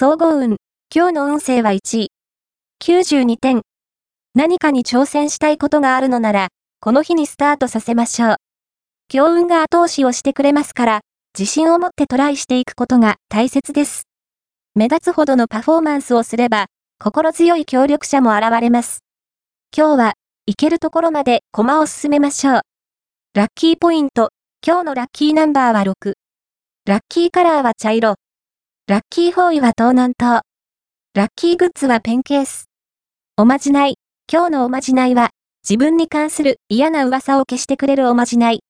総合運。今日の運勢は1位。92点。何かに挑戦したいことがあるのなら、この日にスタートさせましょう。強運が後押しをしてくれますから、自信を持ってトライしていくことが大切です。目立つほどのパフォーマンスをすれば、心強い協力者も現れます。今日は、行けるところまで駒を進めましょう。ラッキーポイント。今日のラッキーナンバーは6。ラッキーカラーは茶色。ラッキーフォーイは東南東。ラッキーグッズはペンケース。おまじない。今日のおまじないは、自分に関する嫌な噂を消してくれるおまじない。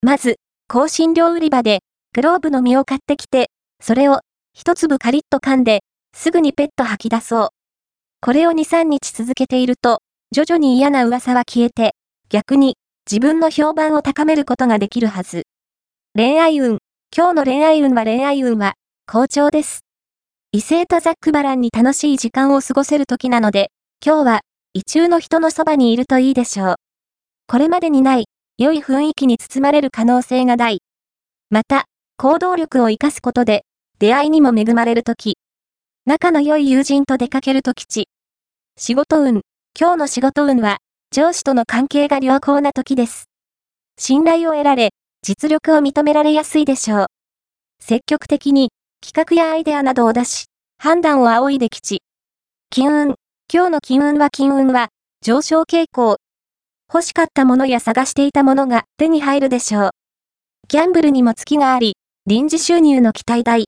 まず、香辛料売り場で、グローブの実を買ってきて、それを、一粒カリッと噛んで、すぐにペット吐き出そう。これを2、3日続けていると、徐々に嫌な噂は消えて、逆に、自分の評判を高めることができるはず。恋愛運。今日の恋愛運は恋愛運は、好調です。異性とザックバランに楽しい時間を過ごせる時なので、今日は、異中の人のそばにいるといいでしょう。これまでにない、良い雰囲気に包まれる可能性が大。また、行動力を活かすことで、出会いにも恵まれる時。仲の良い友人と出かける時地。仕事運。今日の仕事運は、上司との関係が良好な時です。信頼を得られ、実力を認められやすいでしょう。積極的に、企画やアイデアなどを出し、判断を仰いで吉。金運。今日の金運は金運は、上昇傾向。欲しかったものや探していたものが手に入るでしょう。ギャンブルにも月があり、臨時収入の期待大。